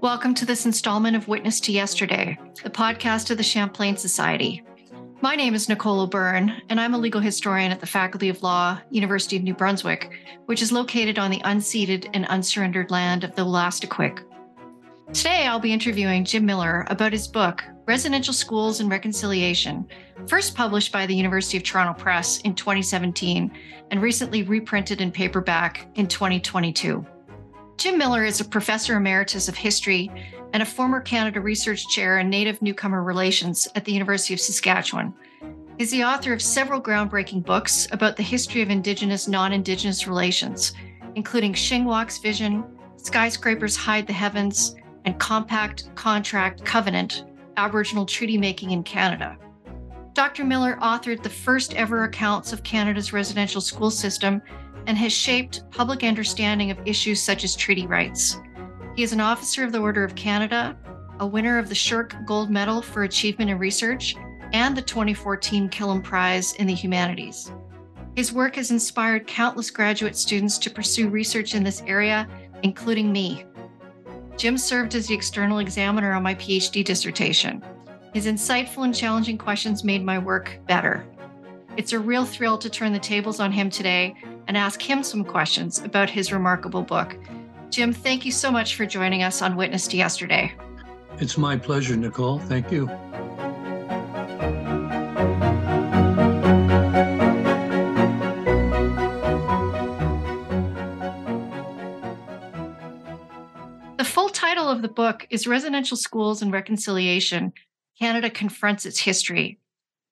Welcome to this installment of Witness to Yesterday, the podcast of the Champlain Society. My name is Nicole O'Byrne, and I'm a legal historian at the Faculty of Law, University of New Brunswick, which is located on the unceded and unsurrendered land of the Wolastoqiyik. Today, I'll be interviewing Jim Miller about his book, Residential Schools and Reconciliation, first published by the University of Toronto Press in 2017 and recently reprinted in paperback in 2022. Jim Miller is a professor emeritus of history and a former Canada Research Chair in Native Newcomer Relations at the University of Saskatchewan. He's the author of several groundbreaking books about the history of Indigenous non Indigenous relations, including Shingwauk's Vision, Skyscrapers Hide the Heavens, and Compact Contract Covenant Aboriginal Treaty Making in Canada. Dr. Miller authored the first ever accounts of Canada's residential school system and has shaped public understanding of issues such as treaty rights. He is an officer of the Order of Canada, a winner of the SSHRC Gold Medal for Achievement in Research, and the 2014 Killam Prize in the Humanities. His work has inspired countless graduate students to pursue research in this area, including me. Jim served as the external examiner on my PhD dissertation. His insightful and challenging questions made my work better. It's a real thrill to turn the tables on him today and ask him some questions about his remarkable book. Jim, thank you so much for joining us on Witness to Yesterday. It's my pleasure, Nicole. Thank you. The book is Residential Schools and Reconciliation Canada Confronts Its History.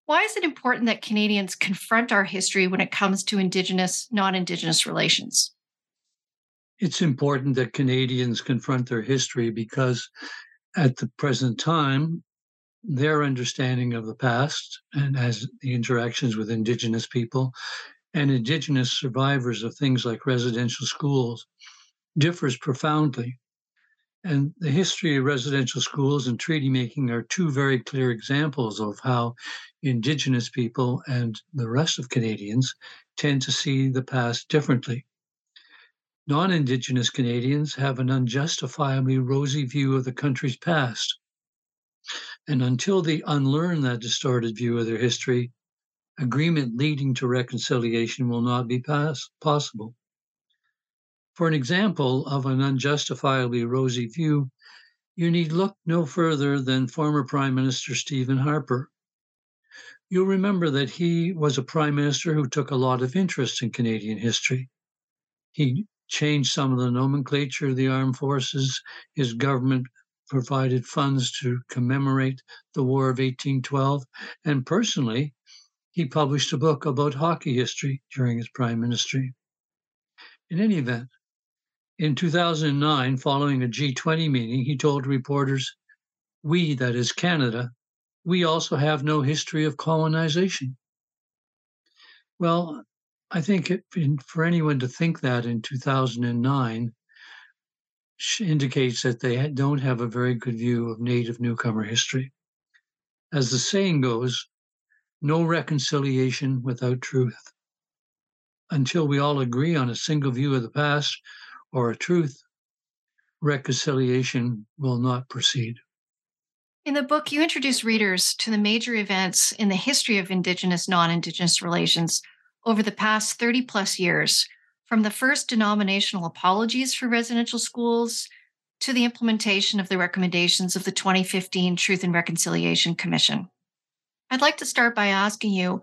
Why is it important that Canadians confront our history when it comes to Indigenous, non Indigenous relations? it's important that Canadians confront their history because at the present time, their understanding of the past and as the interactions with Indigenous people and Indigenous survivors of things like residential schools differs profoundly. And the history of residential schools and treaty making are two very clear examples of how Indigenous people and the rest of Canadians tend to see the past differently. Non Indigenous Canadians have an unjustifiably rosy view of the country's past. And until they unlearn that distorted view of their history, agreement leading to reconciliation will not be pass- possible. For an example of an unjustifiably rosy view, you need look no further than former Prime Minister Stephen Harper. You'll remember that he was a prime minister who took a lot of interest in Canadian history. He changed some of the nomenclature of the armed forces. His government provided funds to commemorate the War of 1812. And personally, he published a book about hockey history during his prime ministry. In any event, in 2009, following a G20 meeting, he told reporters, We, that is Canada, we also have no history of colonization. Well, I think it, for anyone to think that in 2009 indicates that they don't have a very good view of Native newcomer history. As the saying goes, no reconciliation without truth. Until we all agree on a single view of the past or a truth, reconciliation will not proceed. In the book, you introduce readers to the major events in the history of Indigenous non Indigenous relations over the past 30 plus years, from the first denominational apologies for residential schools to the implementation of the recommendations of the 2015 Truth and Reconciliation Commission. I'd like to start by asking you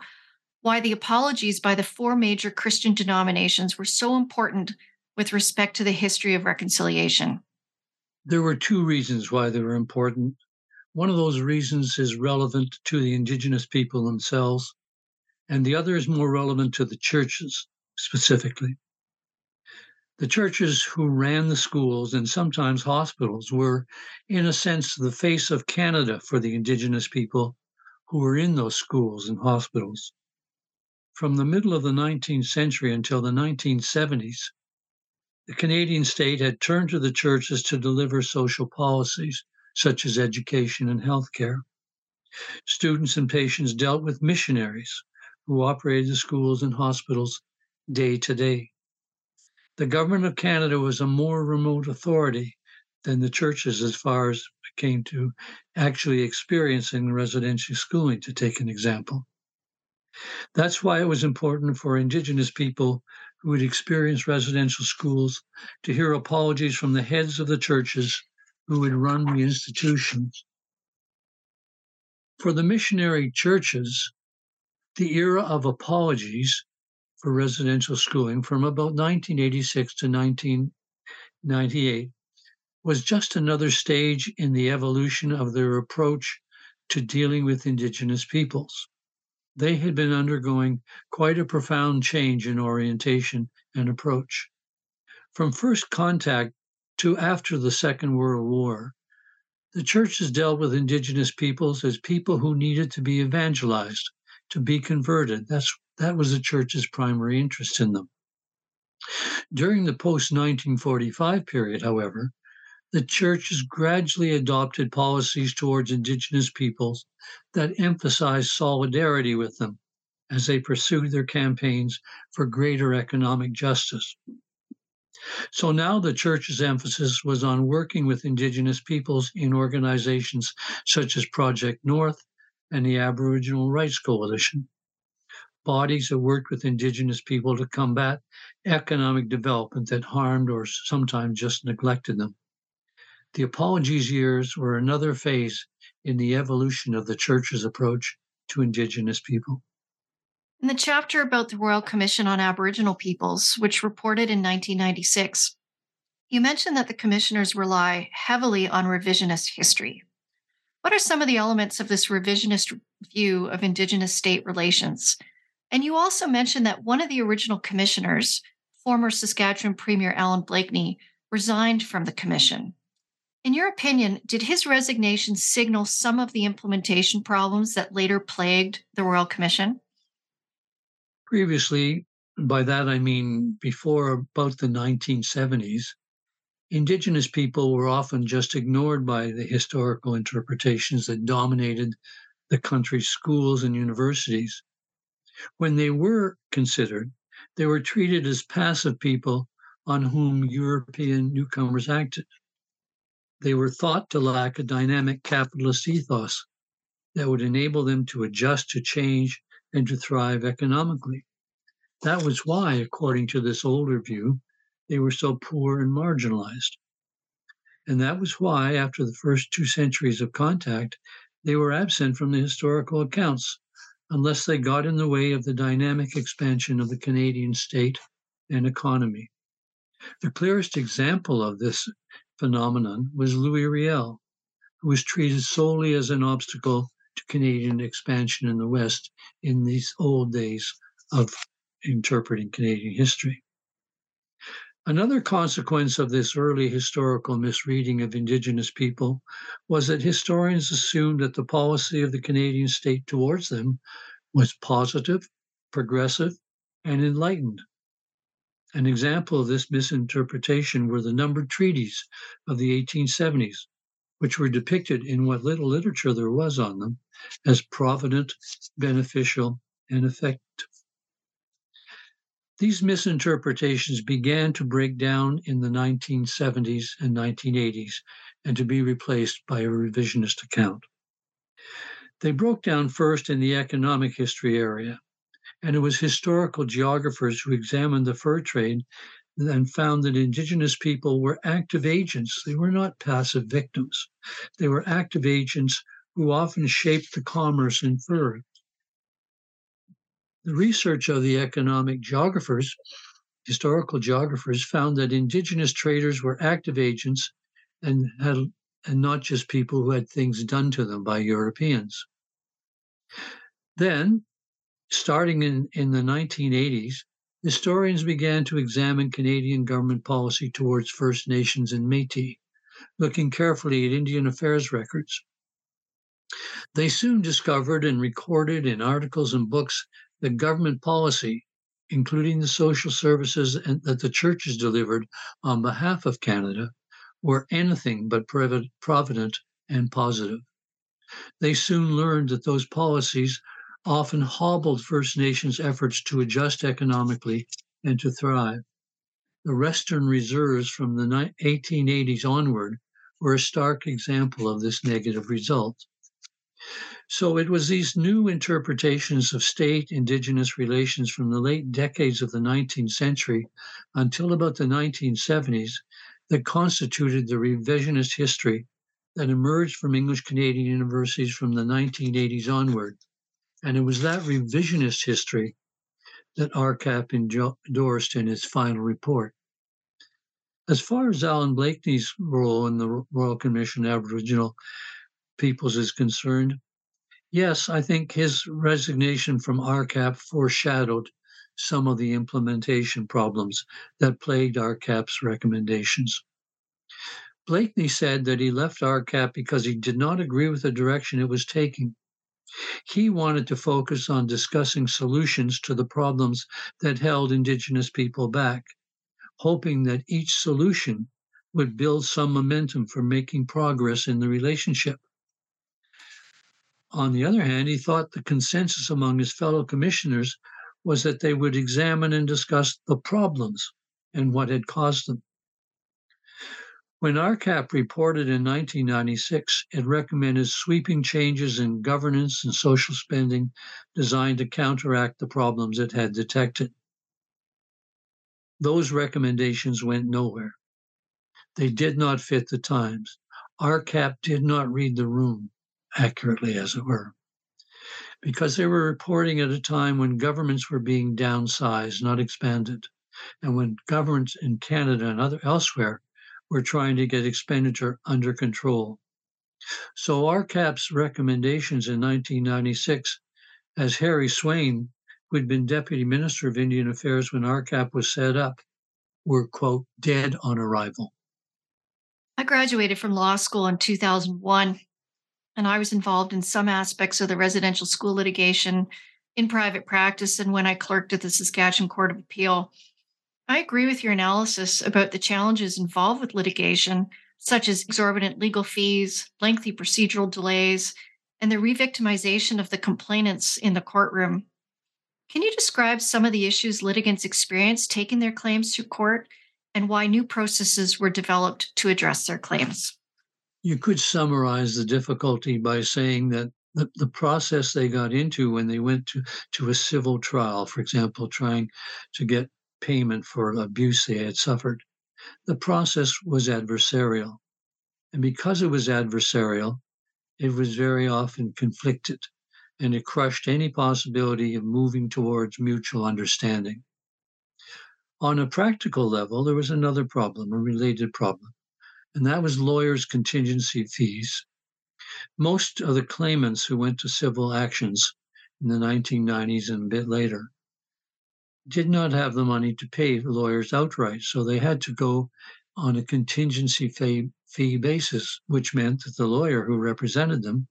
why the apologies by the four major Christian denominations were so important with respect to the history of reconciliation. There were two reasons why they were important. One of those reasons is relevant to the Indigenous people themselves, and the other is more relevant to the churches specifically. The churches who ran the schools and sometimes hospitals were, in a sense, the face of Canada for the Indigenous people who were in those schools and hospitals. From the middle of the 19th century until the 1970s, the Canadian state had turned to the churches to deliver social policies such as education and healthcare. Students and patients dealt with missionaries who operated the schools and hospitals day to day. The government of Canada was a more remote authority than the churches as far as it came to actually experiencing residential schooling, to take an example. That's why it was important for Indigenous people who had experienced residential schools to hear apologies from the heads of the churches who had run the institutions. For the missionary churches, the era of apologies for residential schooling from about 1986 to 1998 was just another stage in the evolution of their approach to dealing with Indigenous peoples. They had been undergoing quite a profound change in orientation and approach. From first contact to after the Second World War, the churches dealt with Indigenous peoples as people who needed to be evangelized, to be converted. That's, that was the church's primary interest in them. During the post 1945 period, however, the churches gradually adopted policies towards indigenous peoples that emphasized solidarity with them as they pursued their campaigns for greater economic justice. So now the church's emphasis was on working with indigenous peoples in organizations such as Project North and the Aboriginal Rights Coalition, bodies that worked with indigenous people to combat economic development that harmed or sometimes just neglected them. The apologies years were another phase in the evolution of the church's approach to Indigenous people. In the chapter about the Royal Commission on Aboriginal Peoples, which reported in 1996, you mentioned that the commissioners rely heavily on revisionist history. What are some of the elements of this revisionist view of Indigenous state relations? And you also mentioned that one of the original commissioners, former Saskatchewan Premier Alan Blakeney, resigned from the commission. In your opinion, did his resignation signal some of the implementation problems that later plagued the Royal Commission? Previously, by that I mean before about the 1970s, Indigenous people were often just ignored by the historical interpretations that dominated the country's schools and universities. When they were considered, they were treated as passive people on whom European newcomers acted they were thought to lack a dynamic capitalist ethos that would enable them to adjust to change and to thrive economically. That was why, according to this older view, they were so poor and marginalized. And that was why, after the first two centuries of contact, they were absent from the historical accounts, unless they got in the way of the dynamic expansion of the Canadian state and economy. The clearest example of this phenomenon was Louis Riel, who was treated solely as an obstacle to Canadian expansion in the West in these old days of interpreting Canadian history. Another consequence of this early historical misreading of Indigenous people was that historians assumed that the policy of the Canadian state towards them was positive, progressive, and enlightened. An example of this misinterpretation were the numbered treaties of the 1870s, which were depicted in what little literature there was on them as provident, beneficial, and effective. These misinterpretations began to break down in the 1970s and 1980s and to be replaced by a revisionist account. They broke down first in the economic history area and it was historical geographers who examined the fur trade and found that indigenous people were active agents. They were not passive victims. They were active agents who often shaped the commerce in fur. The research of the economic geographers, historical geographers, found that indigenous traders were active agents and had and not just people who had things done to them by Europeans. Then Starting in, in the 1980s, historians began to examine Canadian government policy towards First Nations and Metis, looking carefully at Indian Affairs records. They soon discovered and recorded in articles and books that government policy including the social services and, that the churches delivered on behalf of Canada, were anything but provident and positive. They soon learned that those policies often hobbled First Nations efforts to adjust economically and to thrive. The Western reserves from the 1880s onward were a stark example of this negative result. So it was these new interpretations of state indigenous relations from the late decades of the 19th century until about the 1970s that constituted the revisionist history that emerged from English Canadian universities from the 1980s onward. And it was that revisionist history that RCAP endorsed in its final report. As far as Alan Blakeney's role in the Royal Commission Aboriginal Peoples is concerned, yes, I think his resignation from RCAP foreshadowed some of the implementation problems that plagued RCAP's recommendations. Blakeney said that he left RCAP because he did not agree with the direction it was taking. He wanted to focus on discussing solutions to the problems that held Indigenous people back, hoping that each solution would build some momentum for making progress in the relationship. On the other hand, he thought the consensus among his fellow commissioners was that they would examine and discuss the problems and what had caused them. When RCAP reported in 1996, it recommended sweeping changes in governance and social spending designed to counteract the problems it had detected. Those recommendations went nowhere. They did not fit the times. RCAP did not read the room accurately, as it were, because they were reporting at a time when governments were being downsized, not expanded, and when governments in Canada and other elsewhere we're trying to get expenditure under control. So RCAP's recommendations in 1996, as Harry Swain, who had been Deputy Minister of Indian Affairs when RCAP was set up, were, quote, dead on arrival. I graduated from law school in 2001, and I was involved in some aspects of the residential school litigation in private practice and when I clerked at the Saskatchewan Court of Appeal. I agree with your analysis about the challenges involved with litigation, such as exorbitant legal fees, lengthy procedural delays, and the revictimization of the complainants in the courtroom. Can you describe some of the issues litigants experienced taking their claims to court and why new processes were developed to address their claims? You could summarize the difficulty by saying that the, the process they got into when they went to, to a civil trial, for example, trying to get payment for abuse they had suffered. The process was adversarial. And because it was adversarial, it was very often conflicted and it crushed any possibility of moving towards mutual understanding. On a practical level, there was another problem, a related problem, and that was lawyers' contingency fees. Most of the claimants who went to civil actions in the 1990s and a bit later did not have the money to pay lawyers outright. So they had to go on a contingency fee, fee basis, which meant that the lawyer who represented them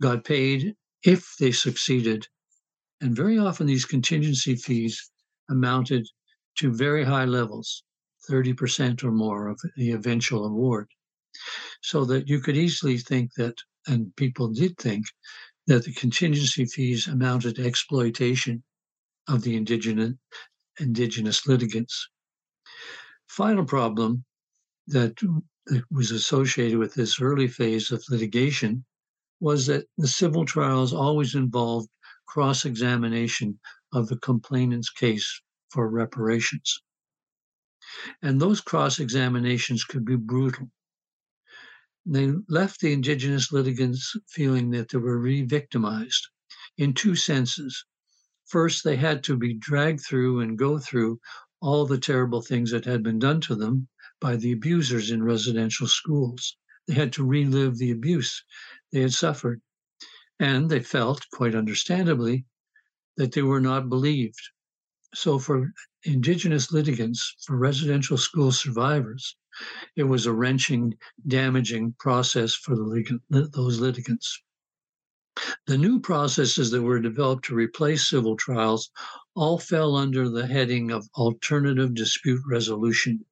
got paid if they succeeded. And very often these contingency fees amounted to very high levels, 30% or more of the eventual award. So that you could easily think that, and people did think, that the contingency fees amounted to exploitation of the indigenous, indigenous litigants. Final problem that, that was associated with this early phase of litigation was that the civil trials always involved cross examination of the complainant's case for reparations. And those cross examinations could be brutal. They left the indigenous litigants feeling that they were re victimized in two senses. First, they had to be dragged through and go through all the terrible things that had been done to them by the abusers in residential schools. They had to relive the abuse they had suffered. And they felt, quite understandably, that they were not believed. So, for Indigenous litigants, for residential school survivors, it was a wrenching, damaging process for those litigants. The new processes that were developed to replace civil trials all fell under the heading of alternative dispute resolution.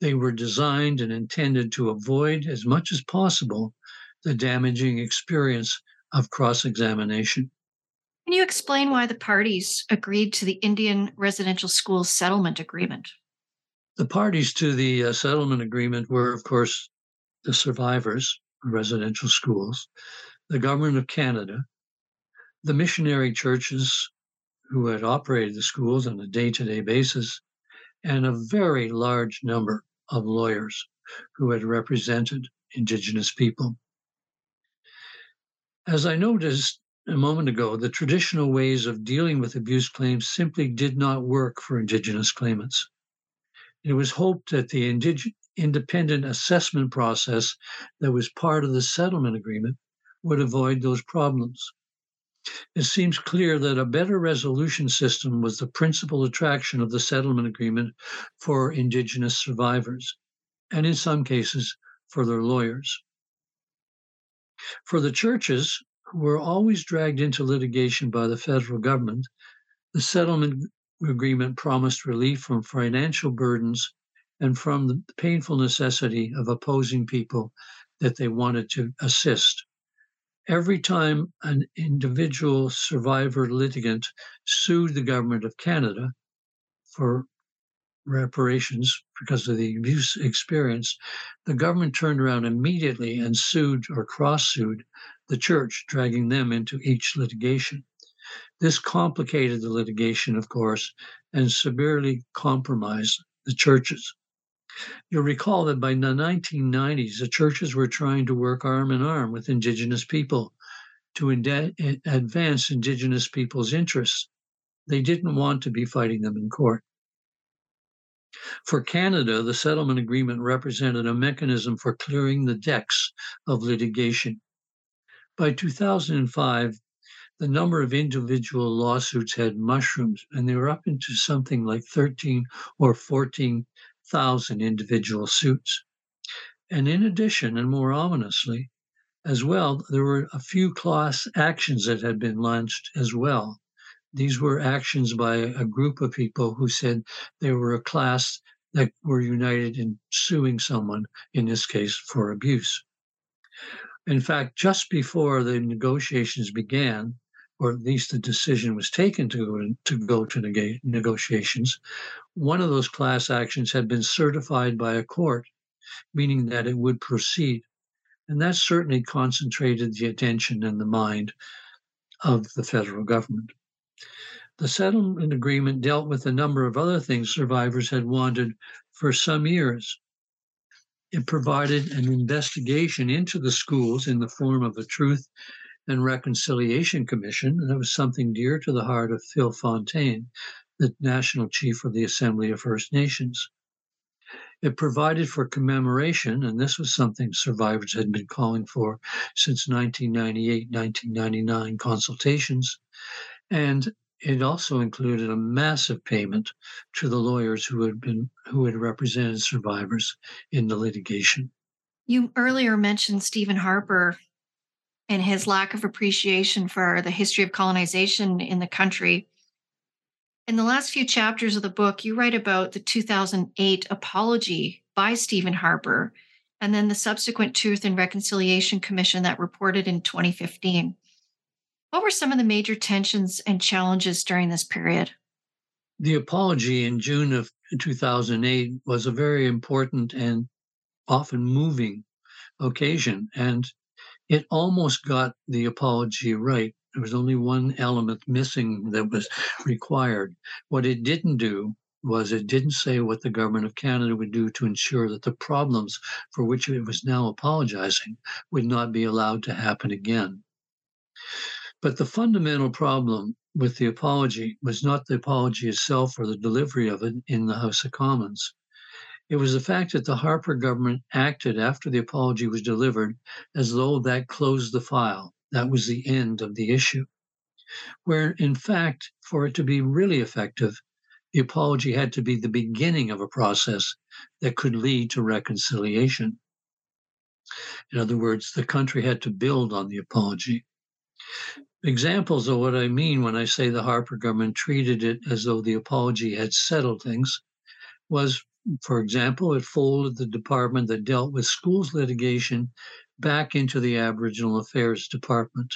They were designed and intended to avoid, as much as possible, the damaging experience of cross examination. Can you explain why the parties agreed to the Indian Residential Schools Settlement Agreement? The parties to the uh, settlement agreement were, of course, the survivors of residential schools, the government of Canada, the missionary churches who had operated the schools on a day to day basis, and a very large number of lawyers who had represented Indigenous people. As I noticed a moment ago, the traditional ways of dealing with abuse claims simply did not work for Indigenous claimants. It was hoped that the indig- independent assessment process that was part of the settlement agreement would avoid those problems. It seems clear that a better resolution system was the principal attraction of the settlement agreement for Indigenous survivors, and in some cases, for their lawyers. For the churches, who were always dragged into litigation by the federal government, the settlement agreement promised relief from financial burdens and from the painful necessity of opposing people that they wanted to assist. Every time an individual survivor litigant sued the government of Canada for reparations because of the abuse experience, the government turned around immediately and sued or cross sued the church, dragging them into each litigation. This complicated the litigation, of course, and severely compromised the churches. You'll recall that by the 1990s, the churches were trying to work arm in arm with Indigenous people to ind- advance Indigenous people's interests. They didn't want to be fighting them in court. For Canada, the settlement agreement represented a mechanism for clearing the decks of litigation. By 2005, the number of individual lawsuits had mushroomed, and they were up into something like 13 or 14,000 individual suits. And in addition, and more ominously, as well, there were a few class actions that had been launched as well. These were actions by a group of people who said they were a class that were united in suing someone, in this case for abuse. In fact, just before the negotiations began, or at least the decision was taken to go, to go to neg- negotiations, one of those class actions had been certified by a court, meaning that it would proceed. And that certainly concentrated the attention and the mind of the federal government. The settlement agreement dealt with a number of other things survivors had wanted for some years. It provided an investigation into the schools in the form of a truth and Reconciliation Commission. And that was something dear to the heart of Phil Fontaine, the National Chief of the Assembly of First Nations. It provided for commemoration, and this was something survivors had been calling for since 1998 1999 consultations. And it also included a massive payment to the lawyers who had been who had represented survivors in the litigation. You earlier mentioned Stephen Harper and his lack of appreciation for the history of colonization in the country. In the last few chapters of the book, you write about the 2008 apology by Stephen Harper and then the subsequent Truth and Reconciliation Commission that reported in 2015. What were some of the major tensions and challenges during this period? The apology in June of 2008 was a very important and often moving occasion. And it almost got the apology right. There was only one element missing that was required. What it didn't do was it didn't say what the government of Canada would do to ensure that the problems for which it was now apologizing would not be allowed to happen again. But the fundamental problem with the apology was not the apology itself or the delivery of it in the House of Commons. It was the fact that the Harper government acted after the apology was delivered as though that closed the file. That was the end of the issue. Where, in fact, for it to be really effective, the apology had to be the beginning of a process that could lead to reconciliation. In other words, the country had to build on the apology. Examples of what I mean when I say the Harper government treated it as though the apology had settled things was, for example, it folded the department that dealt with schools litigation back into the Aboriginal Affairs Department.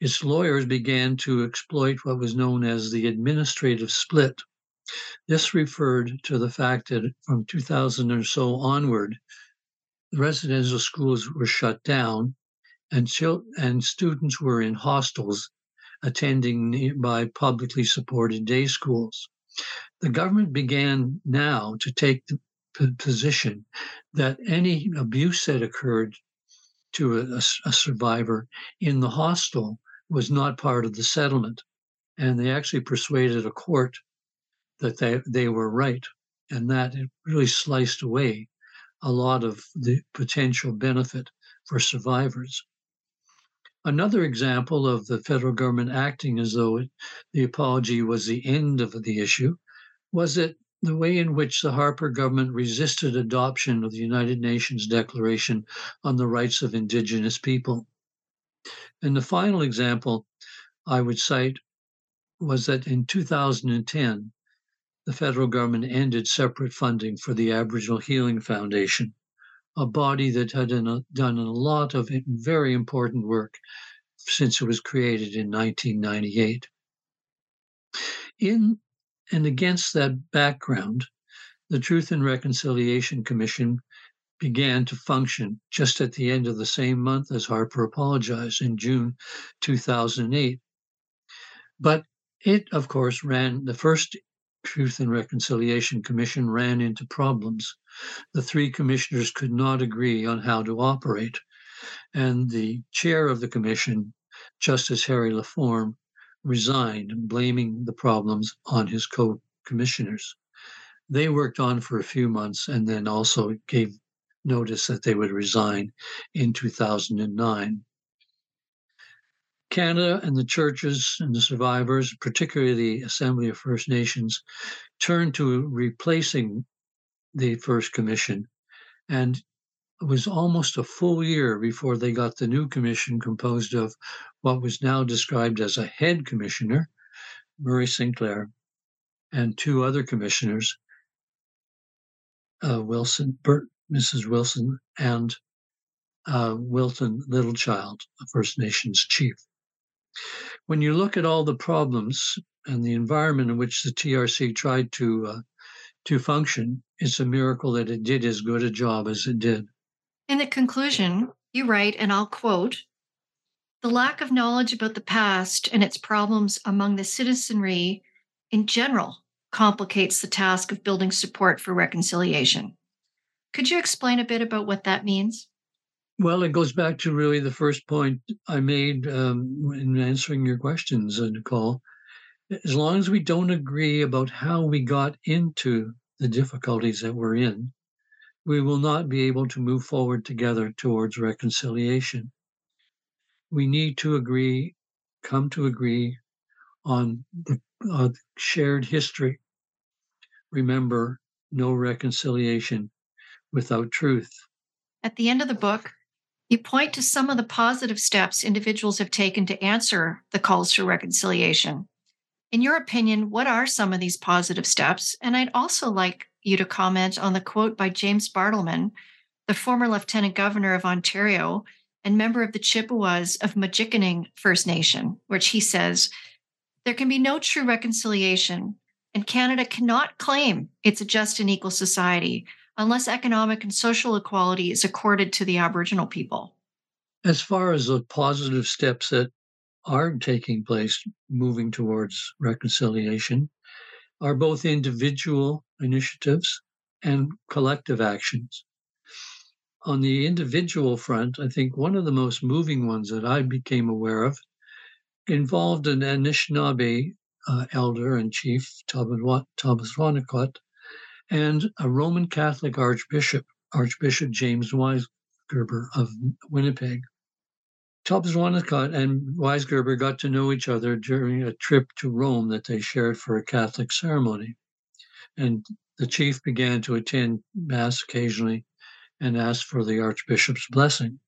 Its lawyers began to exploit what was known as the administrative split. This referred to the fact that from 2000 or so onward, residential schools were shut down and, and students were in hostels attending nearby publicly supported day schools. The government began now to take the position that any abuse that occurred to a, a, survivor in the hostel was not part of the settlement. And they actually persuaded a court that they, they were right. And that it really sliced away a lot of the potential benefit for survivors. Another example of the federal government acting as though it, the apology was the end of the issue was that the way in which the Harper government resisted adoption of the United Nations Declaration on the Rights of Indigenous People. And the final example I would cite was that in 2010, the federal government ended separate funding for the Aboriginal Healing Foundation, a body that had done a lot of very important work since it was created in 1998. In and against that background, the Truth and Reconciliation Commission began to function just at the end of the same month as Harper apologized in June 2008. But it, of course, ran the first Truth and Reconciliation Commission ran into problems. The three commissioners could not agree on how to operate, and the chair of the commission, Justice Harry LaForme, resigned, blaming the problems on his co commissioners. They worked on for a few months and then also gave notice that they would resign in 2009. Canada and the churches and the survivors, particularly the Assembly of First Nations, turned to replacing the First Commission. And it was almost a full year before they got the new commission composed of what was now described as a head commissioner, Murray Sinclair, and two other commissioners, uh, Wilson, Bert, Mrs. Wilson, and uh, Wilton Littlechild, a First Nations chief. When you look at all the problems and the environment in which the TRC tried to uh, to function, it's a miracle that it did as good a job as it did. In the conclusion, you write, and I'll quote The lack of knowledge about the past and its problems among the citizenry in general complicates the task of building support for reconciliation. Could you explain a bit about what that means? Well, it goes back to really the first point I made um, in answering your questions, uh, Nicole. As long as we don't agree about how we got into the difficulties that we're in, we will not be able to move forward together towards reconciliation. We need to agree, come to agree on the uh, shared history remember no reconciliation without truth. At the end of the book, you point to some of the positive steps individuals have taken to answer the calls for reconciliation. In your opinion, what are some of these positive steps? And I'd also like you to comment on the quote by James Bartleman, the former Lieutenant Governor of Ontario and member of the Chippewas of Mnjikaning First Nation, which he says, There can be no true reconciliation and Canada cannot claim it's a just and equal society unless economic and social equality is accorded to the Aboriginal people. As far as the positive steps that are taking place moving towards reconciliation are both individual initiatives and collective actions. On the individual front, I think one of the most moving ones that I became aware of involved an Anishinaabe uh, elder and chief, Thomas Wanacott, and a Roman Catholic archbishop, Archbishop James Weisgerber of Winnipeg. Thomas Wanacott and Weisgerber got to know each other during a trip to Rome that they shared for a Catholic ceremony. And the chief began to attend Mass occasionally and asked for the Archbishop's blessing.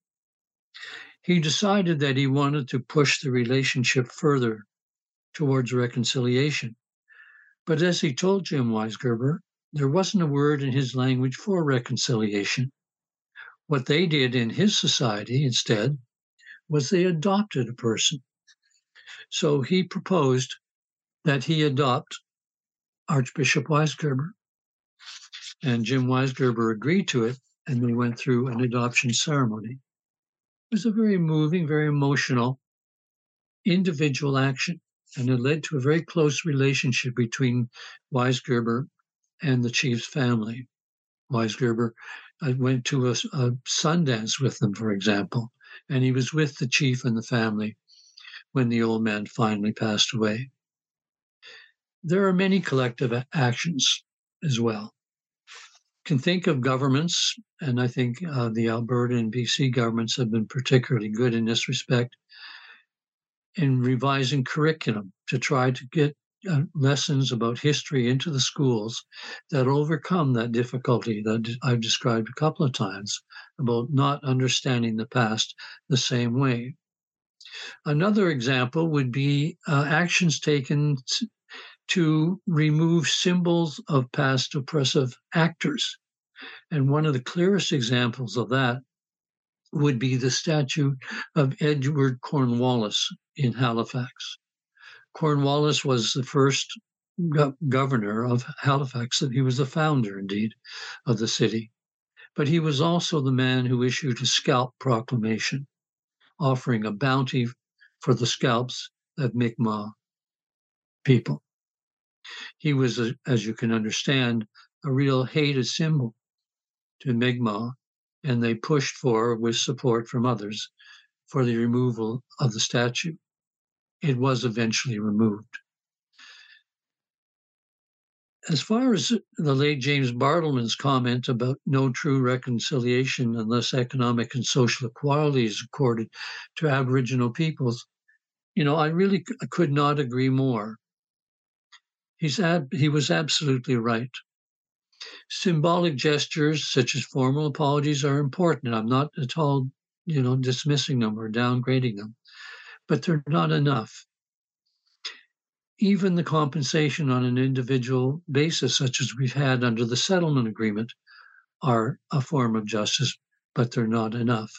he decided that he wanted to push the relationship further towards reconciliation. But as he told Jim Weisgerber, there wasn't a word in his language for reconciliation. What they did in his society instead was they adopted a person. So he proposed that he adopt Archbishop Weisgerber. And Jim Weisgerber agreed to it, and they went through an adoption ceremony. It was a very moving, very emotional, individual action, and it led to a very close relationship between Weisgerber and the chief's family. Weisgerber went to a, a Sundance with them, for example, and he was with the chief and the family when the old man finally passed away. There are many collective actions as well can think of governments, and I think uh, the Alberta and BC governments have been particularly good in this respect, in revising curriculum to try to get uh, lessons about history into the schools that overcome that difficulty that I've described a couple of times about not understanding the past the same way. Another example would be uh, actions taken to remove symbols of past oppressive actors. And one of the clearest examples of that would be the statue of Edward Cornwallis in Halifax. Cornwallis was the first go- governor of Halifax, and he was the founder, indeed, of the city. But he was also the man who issued a scalp proclamation offering a bounty for the scalps of Mi'kmaq people. He was, a, as you can understand, a real hated symbol to Mi'kmaq, and they pushed for, with support from others, for the removal of the statue. It was eventually removed. As far as the late James Bartleman's comment about no true reconciliation unless economic and social equality is accorded to Aboriginal peoples, you know, I really could not agree more. He's ab- he was absolutely right. Symbolic gestures such as formal apologies are important. I'm not at all, you know, dismissing them or downgrading them, but they're not enough. Even the compensation on an individual basis, such as we've had under the settlement agreement, are a form of justice, but they're not enough.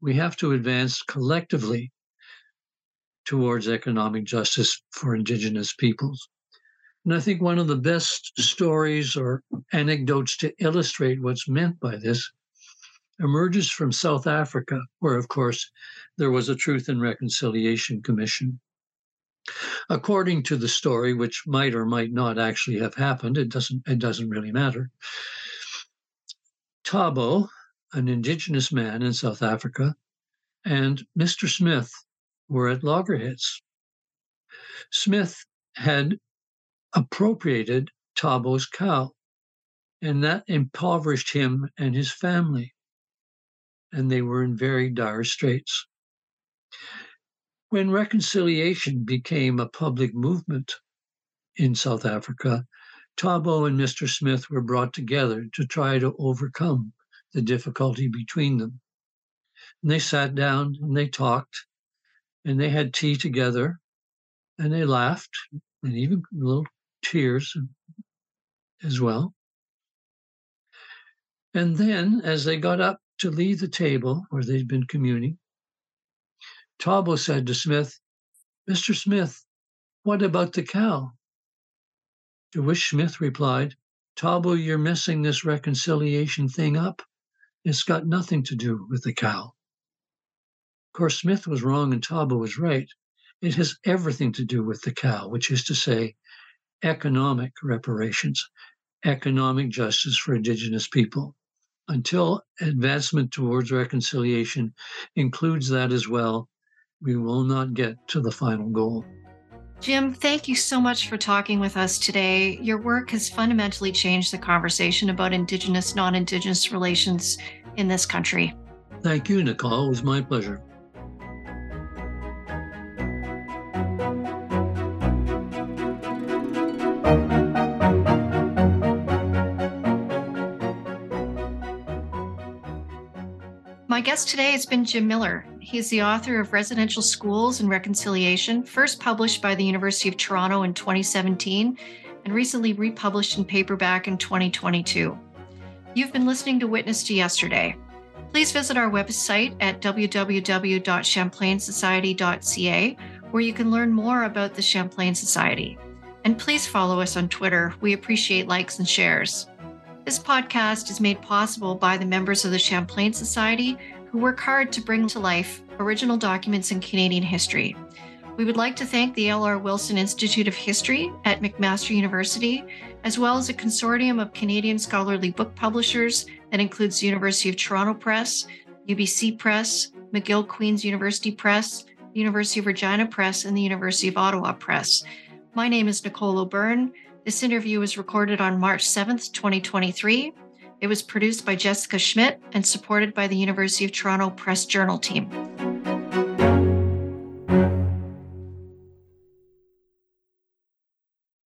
We have to advance collectively towards economic justice for Indigenous peoples. And I think one of the best stories or anecdotes to illustrate what's meant by this emerges from South Africa, where, of course, there was a Truth and Reconciliation Commission. According to the story, which might or might not actually have happened, it doesn't, it doesn't really matter. Thabo, an indigenous man in South Africa, and Mr. Smith were at loggerheads. Smith had appropriated Thabo's cow, and that impoverished him and his family. And they were in very dire straits. When reconciliation became a public movement in South Africa, Thabo and Mr. Smith were brought together to try to overcome the difficulty between them. And they sat down and they talked and they had tea together and they laughed and even little tears as well. And then, as they got up to leave the table where they'd been communing, Thabo said to Smith, Mr. Smith, what about the cow? To which Smith replied, Thabo, you're messing this reconciliation thing up. It's got nothing to do with the cow. Of course, Smith was wrong and Thabo was right. It has everything to do with the cow, which is to say, economic reparations, economic justice for Indigenous people. Until advancement towards reconciliation includes that as well, we will not get to the final goal. Jim, thank you so much for talking with us today. Your work has fundamentally changed the conversation about Indigenous, non Indigenous relations in this country. Thank you, Nicole. It was my pleasure. Guest today has been Jim Miller. He is the author of Residential Schools and Reconciliation, first published by the University of Toronto in 2017 and recently republished in paperback in 2022. You've been listening to Witness to Yesterday. Please visit our website at www.champlainsociety.ca, where you can learn more about the Champlain Society. And please follow us on Twitter. We appreciate likes and shares. This podcast is made possible by the members of the Champlain Society who work hard to bring to life original documents in Canadian history. We would like to thank the L.R. Wilson Institute of History at McMaster University, as well as a consortium of Canadian scholarly book publishers that includes University of Toronto Press, UBC Press, McGill Queen's University Press, University of Regina Press, and the University of Ottawa Press. My name is Nicole O'Byrne. This interview was recorded on March 7th, 2023. It was produced by Jessica Schmidt and supported by the University of Toronto Press Journal team.